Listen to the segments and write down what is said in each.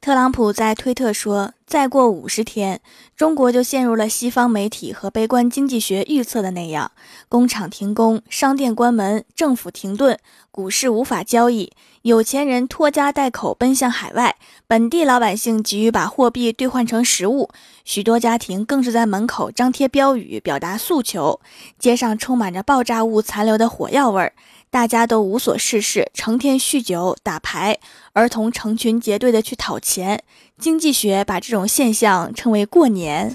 特朗普在推特说：“再过五十天，中国就陷入了西方媒体和悲观经济学预测的那样，工厂停工，商店关门，政府停顿，股市无法交易，有钱人拖家带口奔向海外，本地老百姓急于把货币兑换成实物，许多家庭更是在门口张贴标语表达诉求，街上充满着爆炸物残留的火药味儿。”大家都无所事事，成天酗酒打牌，儿童成群结队的去讨钱。经济学把这种现象称为过年。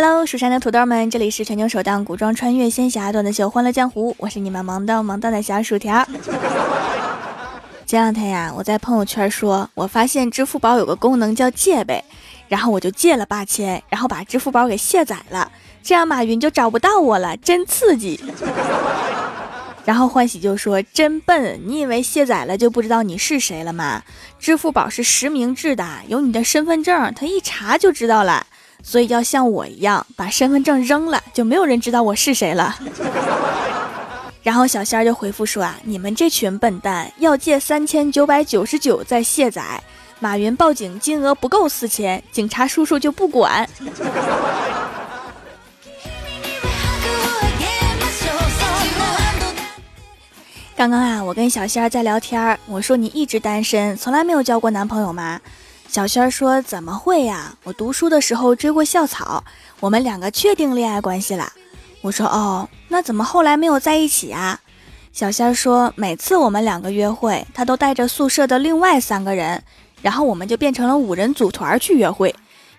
Hello，蜀山的土豆们，这里是全球首档古装穿越仙侠段子秀《欢乐江湖》，我是你们萌到萌到的小薯条。前两天呀，我在朋友圈说，我发现支付宝有个功能叫借呗，然后我就借了八千，然后把支付宝给卸载了，这样马云就找不到我了，真刺激。然后欢喜就说：“真笨，你以为卸载了就不知道你是谁了吗？支付宝是实名制的，有你的身份证，他一查就知道了。”所以要像我一样把身份证扔了，就没有人知道我是谁了。然后小仙儿就回复说啊，你们这群笨蛋，要借三千九百九十九再卸载。马云报警，金额不够四千，警察叔叔就不管。刚刚啊，我跟小仙儿在聊天，我说你一直单身，从来没有交过男朋友吗？小轩儿说：“怎么会呀？我读书的时候追过校草，我们两个确定恋爱关系了。”我说：“哦，那怎么后来没有在一起啊？”小仙儿说：“每次我们两个约会，他都带着宿舍的另外三个人，然后我们就变成了五人组团去约会。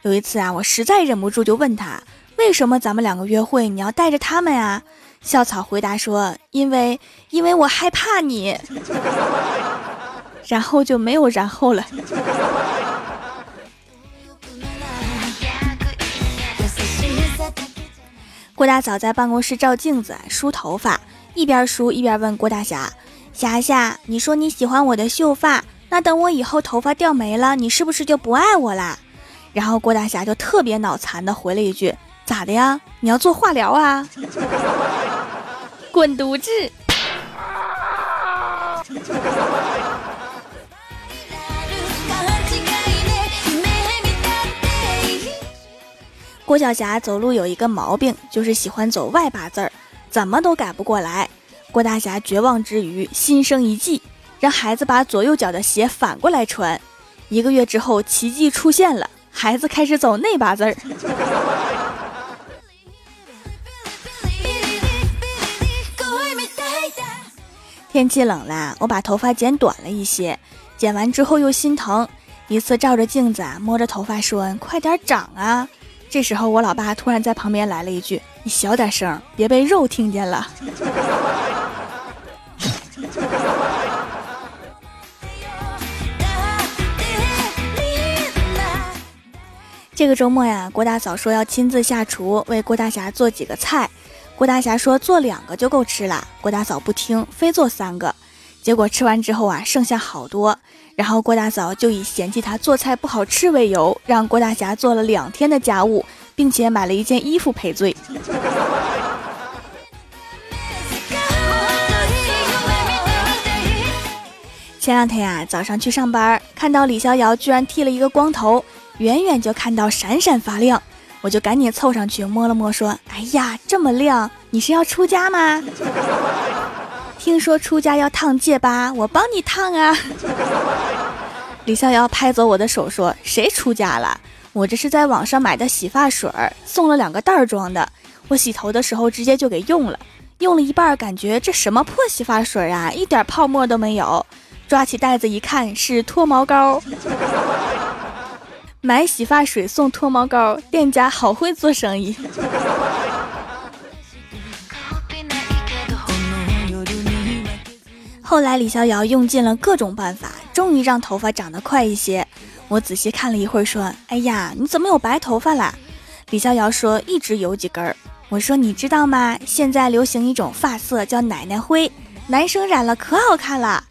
有一次啊，我实在忍不住就问他：为什么咱们两个约会你要带着他们啊？”校草回答说：“因为，因为我害怕你。”然后就没有然后了。郭大嫂在办公室照镜子梳头发，一边梳一边问郭大侠：“霞霞，你说你喜欢我的秀发，那等我以后头发掉没了，你是不是就不爱我啦？”然后郭大侠就特别脑残的回了一句：“咋的呀？你要做化疗啊？滚犊子！”郭晓霞走路有一个毛病，就是喜欢走外八字儿，怎么都改不过来。郭大侠绝望之余，心生一计，让孩子把左右脚的鞋反过来穿。一个月之后，奇迹出现了，孩子开始走内八字儿。天气冷了，我把头发剪短了一些，剪完之后又心疼，一次照着镜子啊，摸着头发说：“快点长啊！”这时候，我老爸突然在旁边来了一句：“你小点声，别被肉听见了。”这个周末呀，郭大嫂说要亲自下厨为郭大侠做几个菜。郭大侠说做两个就够吃了，郭大嫂不听，非做三个。结果吃完之后啊，剩下好多。然后郭大嫂就以嫌弃他做菜不好吃为由，让郭大侠做了两天的家务，并且买了一件衣服赔罪。前两天呀，早上去上班，看到李逍遥居然剃了一个光头，远远就看到闪闪发亮，我就赶紧凑上去摸了摸，说：“哎呀，这么亮，你是要出家吗？”听说出家要烫戒疤，我帮你烫啊！李逍遥拍走我的手说：“谁出家了？我这是在网上买的洗发水，送了两个袋儿装的。我洗头的时候直接就给用了，用了一半，感觉这什么破洗发水啊，一点泡沫都没有。抓起袋子一看，是脱毛膏。买洗发水送脱毛膏，店家好会做生意。”后来李逍遥用尽了各种办法，终于让头发长得快一些。我仔细看了一会儿，说：“哎呀，你怎么有白头发啦？”李逍遥说：“一直有几根儿。”我说：“你知道吗？现在流行一种发色叫奶奶灰，男生染了可好看了。”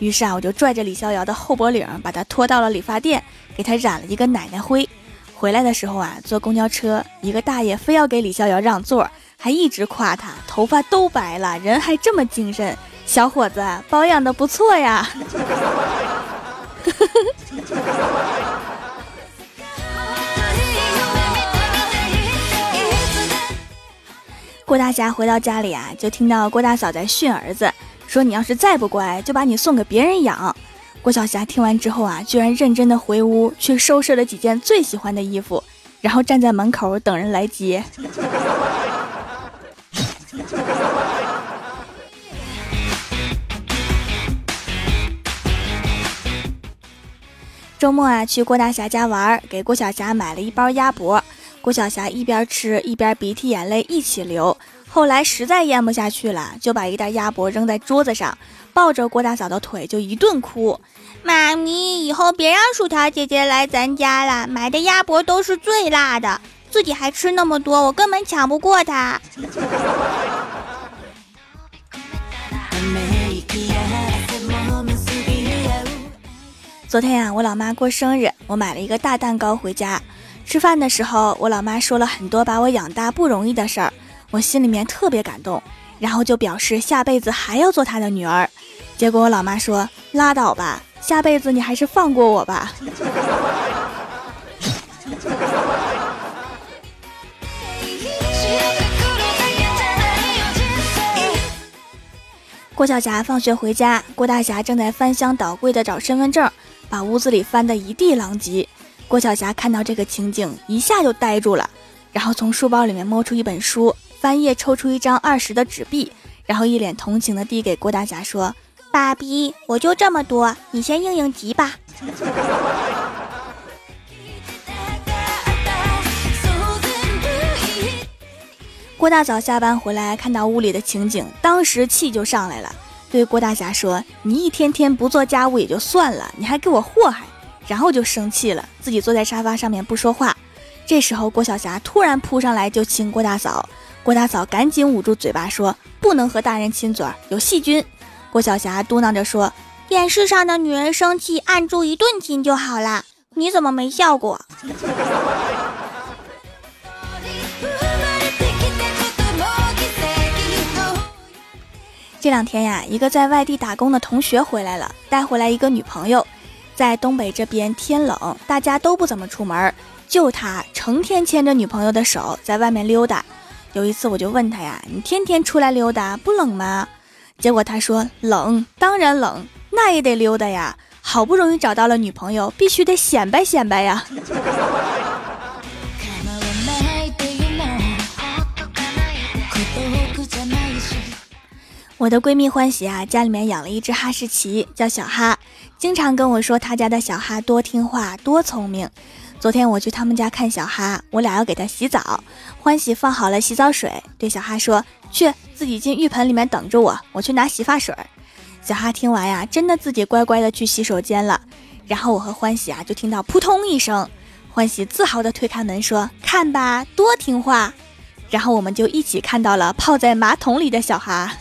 于是啊，我就拽着李逍遥的后脖领，把他拖到了理发店，给他染了一个奶奶灰。回来的时候啊，坐公交车，一个大爷非要给李逍遥让座，还一直夸他头发都白了，人还这么精神，小伙子保养的不错呀。郭大侠回到家里啊，就听到郭大嫂在训儿子，说：“你要是再不乖，就把你送给别人养。”郭晓霞听完之后啊，居然认真的回屋去收拾了几件最喜欢的衣服，然后站在门口等人来接。周末啊，去郭大侠家玩，给郭晓霞买了一包鸭脖。郭晓霞一边吃一边鼻涕眼泪一起流，后来实在咽不下去了，就把一袋鸭脖扔在桌子上，抱着郭大嫂的腿就一顿哭：“妈咪，以后别让薯条姐姐来咱家了，买的鸭脖都是最辣的，自己还吃那么多，我根本抢不过她。”昨天呀，我老妈过生日，我买了一个大蛋糕回家。吃饭的时候，我老妈说了很多把我养大不容易的事儿，我心里面特别感动，然后就表示下辈子还要做她的女儿。结果我老妈说：“拉倒吧，下辈子你还是放过我吧。” 郭晓霞放学回家，郭大侠正在翻箱倒柜的找身份证，把屋子里翻得一地狼藉。郭晓霞看到这个情景，一下就呆住了，然后从书包里面摸出一本书，翻页抽出一张二十的纸币，然后一脸同情的递给郭大侠说：“爸比，我就这么多，你先应应急吧。”郭大嫂下班回来，看到屋里的情景，当时气就上来了，对郭大侠说：“你一天天不做家务也就算了，你还给我祸害。”然后就生气了，自己坐在沙发上面不说话。这时候郭晓霞突然扑上来就亲郭大嫂，郭大嫂赶紧捂住嘴巴说：“不能和大人亲嘴，有细菌。”郭晓霞嘟囔着说：“电视上的女人生气按住一顿亲就好了，你怎么没效果？” 这两天呀，一个在外地打工的同学回来了，带回来一个女朋友。在东北这边天冷，大家都不怎么出门，就他成天牵着女朋友的手在外面溜达。有一次我就问他呀：“你天天出来溜达不冷吗？”结果他说：“冷，当然冷，那也得溜达呀。好不容易找到了女朋友，必须得显摆显摆呀。”我的闺蜜欢喜啊，家里面养了一只哈士奇，叫小哈，经常跟我说他家的小哈多听话、多聪明。昨天我去他们家看小哈，我俩要给它洗澡，欢喜放好了洗澡水，对小哈说：“去，自己进浴盆里面等着我，我去拿洗发水。”小哈听完呀，真的自己乖乖的去洗手间了。然后我和欢喜啊，就听到扑通一声，欢喜自豪的推开门说：“看吧，多听话。”然后我们就一起看到了泡在马桶里的小哈。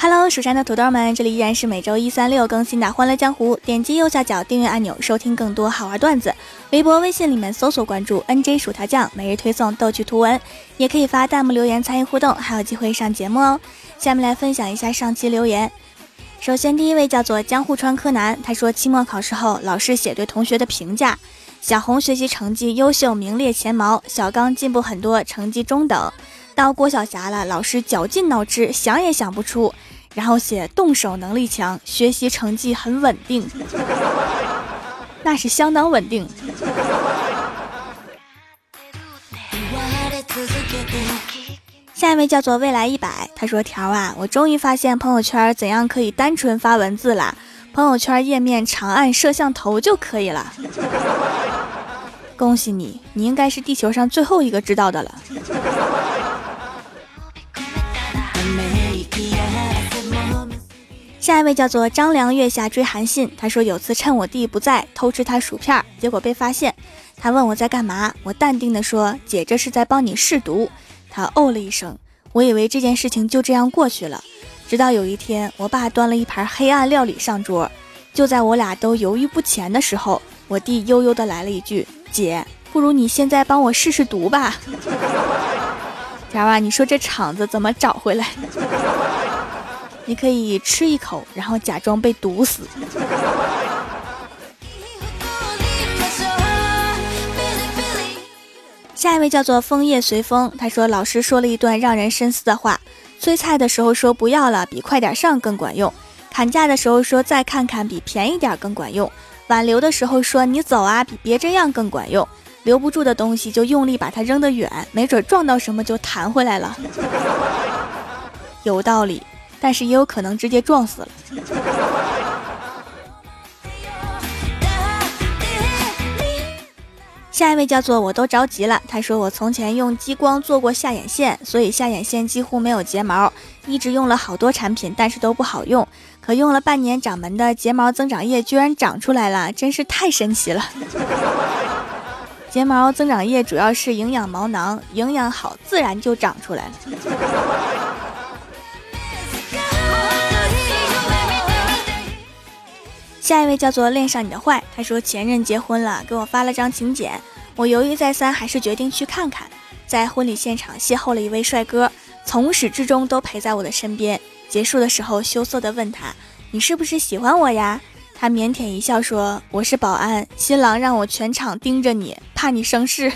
Hello，蜀山的土豆们，这里依然是每周一、三、六更新的《欢乐江湖》。点击右下角订阅按钮，收听更多好玩段子。微博、微信里面搜索关注 “nj 薯条酱”，每日推送逗趣图文，也可以发弹幕留言参与互动，还有机会上节目哦。下面来分享一下上期留言。首先，第一位叫做江户川柯南，他说期末考试后，老师写对同学的评价：小红学习成绩优秀，名列前茅；小刚进步很多，成绩中等。到郭晓霞了，老师绞尽脑汁，想也想不出，然后写动手能力强，学习成绩很稳定，那是相当稳定。下一位叫做未来一百，他说：“条啊，我终于发现朋友圈怎样可以单纯发文字了。朋友圈页面长按摄像头就可以了。恭喜你，你应该是地球上最后一个知道的了。”下一位叫做张良月下追韩信，他说：“有次趁我弟不在偷吃他薯片，结果被发现。他问我在干嘛，我淡定的说：姐这是在帮你试毒。”他哦了一声，我以为这件事情就这样过去了。直到有一天，我爸端了一盘黑暗料理上桌，就在我俩都犹豫不前的时候，我弟悠悠的来了一句：“姐，不如你现在帮我试试毒吧。” 条啊，你说这场子怎么找回来？你可以吃一口，然后假装被毒死。下一位叫做枫叶随风，他说老师说了一段让人深思的话：催菜的时候说不要了，比快点上更管用；砍价的时候说再看看，比便宜点更管用；挽留的时候说你走啊，比别这样更管用。留不住的东西就用力把它扔得远，没准撞到什么就弹回来了。有道理，但是也有可能直接撞死了。下一位叫做我都着急了。他说我从前用激光做过下眼线，所以下眼线几乎没有睫毛，一直用了好多产品，但是都不好用。可用了半年，掌门的睫毛增长液居然长出来了，真是太神奇了。睫毛增长液主要是营养毛囊，营养好自然就长出来了。下一位叫做恋上你的坏，他说前任结婚了，给我发了张请柬，我犹豫再三，还是决定去看看。在婚礼现场邂逅了一位帅哥，从始至终都陪在我的身边。结束的时候羞涩的问他：“你是不是喜欢我呀？”他腼腆一笑说：“我是保安，新郎让我全场盯着你，怕你生事。”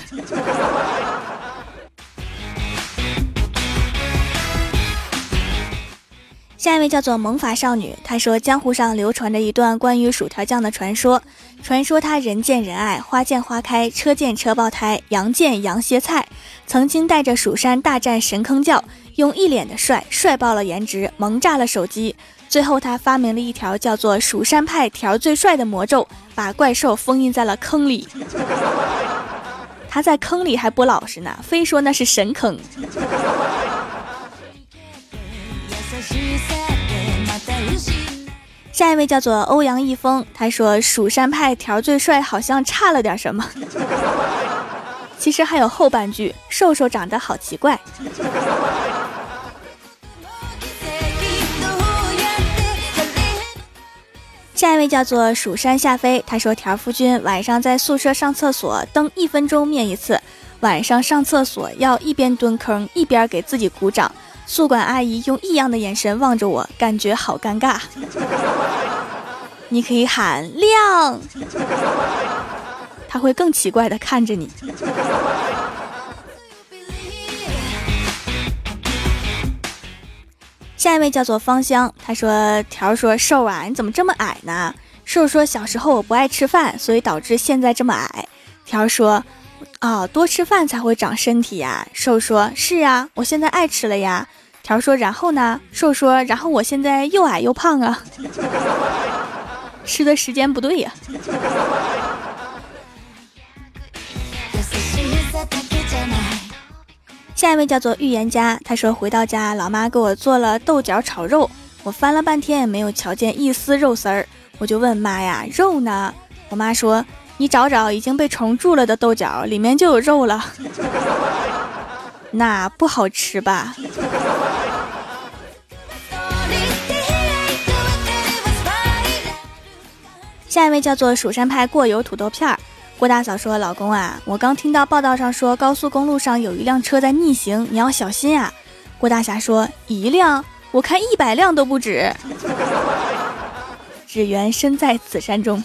下一位叫做萌法少女，她说江湖上流传着一段关于薯条酱的传说，传说他人见人爱，花见花开，车见车爆胎，羊见羊歇菜，曾经带着蜀山大战神坑教，用一脸的帅帅爆了颜值，萌炸了手机，最后他发明了一条叫做蜀山派条最帅的魔咒，把怪兽封印在了坑里。他在坑里还不老实呢，非说那是神坑。下一位叫做欧阳一峰，他说蜀山派条最帅，好像差了点什么。其实还有后半句，瘦瘦长得好奇怪。下一位叫做蜀山夏飞，他说条夫君晚上在宿舍上厕所，蹬一分钟灭一次。晚上上厕所要一边蹲坑一边给自己鼓掌。宿管阿姨用异样的眼神望着我，感觉好尴尬。你可以喊亮，他会更奇怪的看着你。下一位叫做芳香，他说：“条说瘦啊，你怎么这么矮呢？”瘦说：“小时候我不爱吃饭，所以导致现在这么矮。”条说。啊，多吃饭才会长身体呀！瘦说：“是啊，我现在爱吃了呀。”条说：“然后呢？”瘦说：“然后我现在又矮又胖啊，吃的时间不对呀。”下一位叫做预言家，他说：“回到家，老妈给我做了豆角炒肉，我翻了半天也没有瞧见一丝肉丝儿，我就问妈呀，肉呢？我妈说。”你找找已经被虫蛀了的豆角，里面就有肉了。那不好吃吧？下一位叫做蜀山派过油土豆片儿。郭大嫂说：“老公啊，我刚听到报道上说高速公路上有一辆车在逆行，你要小心啊。”郭大侠说：“一辆？我看一百辆都不止。” 只缘身在此山中。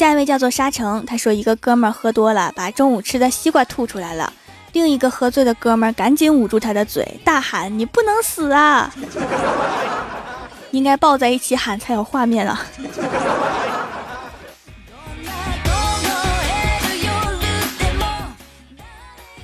下一位叫做沙城，他说一个哥们儿喝多了，把中午吃的西瓜吐出来了。另一个喝醉的哥们儿赶紧捂住他的嘴，大喊：“你不能死啊！” 应该抱在一起喊才有画面啊。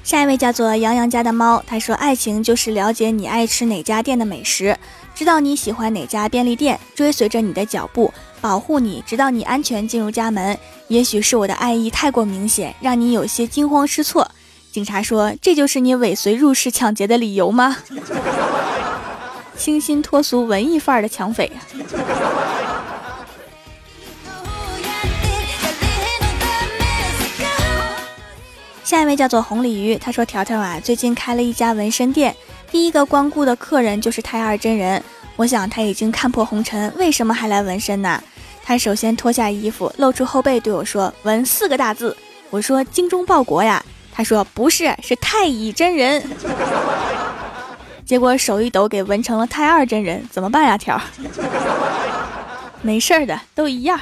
下一位叫做杨洋家的猫，他说爱情就是了解你爱吃哪家店的美食，知道你喜欢哪家便利店，追随着你的脚步。保护你，直到你安全进入家门。也许是我的爱意太过明显，让你有些惊慌失措。警察说：“这就是你尾随入室抢劫的理由吗？”清新脱俗、文艺范儿的抢匪。下一位叫做红鲤鱼，他说：“条条啊，最近开了一家纹身店，第一个光顾的客人就是太二真人。我想他已经看破红尘，为什么还来纹身呢？他首先脱下衣服，露出后背，对我说：‘纹四个大字。’我说：‘精忠报国呀。’他说：‘不是，是太乙真人。’ 结果手一抖，给纹成了太二真人，怎么办呀？条？没事儿的，都一样。”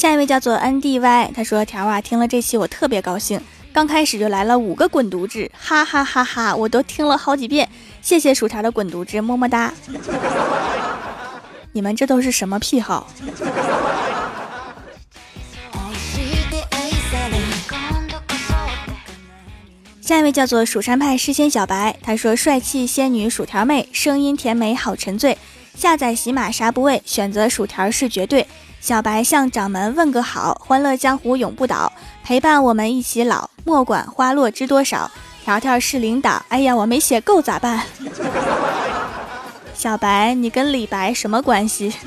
下一位叫做 N D Y，他说：“条啊，听了这期我特别高兴，刚开始就来了五个滚犊子，哈哈哈哈！我都听了好几遍，谢谢薯条的滚犊子，么么哒！你们这都是什么癖好？”下一位叫做蜀山派诗仙小白，他说：“帅气仙女薯条妹，声音甜美好沉醉，下载喜马啥不为，选择薯条是绝对。”小白向掌门问个好，欢乐江湖永不倒，陪伴我们一起老，莫管花落知多少。条条是领导，哎呀，我没写够咋办？小白，你跟李白什么关系？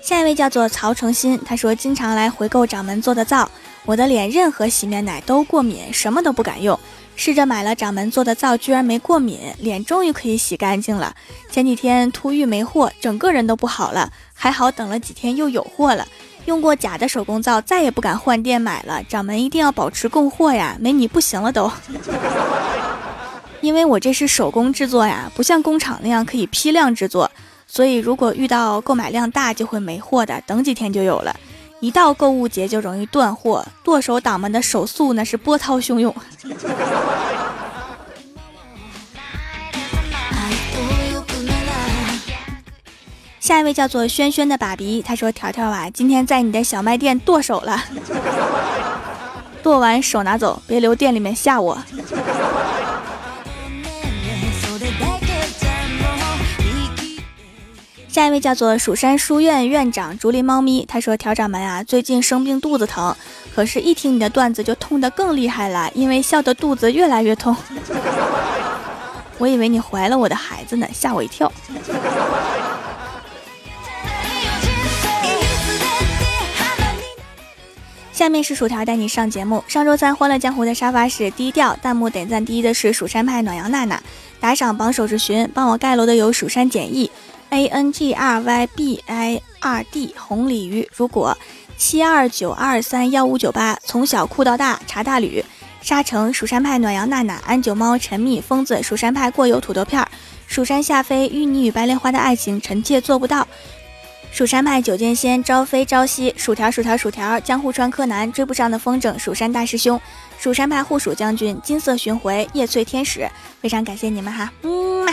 下一位叫做曹诚心，他说经常来回购掌门做的皂，我的脸任何洗面奶都过敏，什么都不敢用。试着买了掌门做的皂，居然没过敏，脸终于可以洗干净了。前几天突遇没货，整个人都不好了。还好等了几天又有货了。用过假的手工皂，再也不敢换店买了。掌门一定要保持供货呀，没你不行了都。因为我这是手工制作呀，不像工厂那样可以批量制作，所以如果遇到购买量大就会没货的，等几天就有了。一到购物节就容易断货，剁手党们的手速那是波涛汹涌。下一位叫做轩轩的爸比，他说：“条条啊，今天在你的小卖店剁手了，剁完手拿走，别留店里面吓我。”下一位叫做蜀山书院院长竹林猫咪，他说：“调掌门啊，最近生病肚子疼，可是一听你的段子就痛得更厉害了，因为笑得肚子越来越痛。我以为你怀了我的孩子呢，吓我一跳。”下面是薯条带你上节目。上周三欢乐江湖的沙发是低调，弹幕点赞第一的是蜀山派暖阳娜娜，打赏榜首是寻，帮我盖楼的有蜀山简易。Angry Bird 红鲤鱼，如果七二九二三幺五九八，从小酷到大，茶大吕，沙城蜀山派暖阳娜娜，安九猫陈蜜疯子，蜀山派过油土豆片，蜀山下飞玉你与白莲花的爱情，臣妾做不到。蜀山派九剑仙朝飞朝夕，薯条薯条薯条，江户川柯南追不上的风筝，蜀山大师兄，蜀山派护蜀将军，金色巡回叶翠天使，非常感谢你们哈，嗯嘛。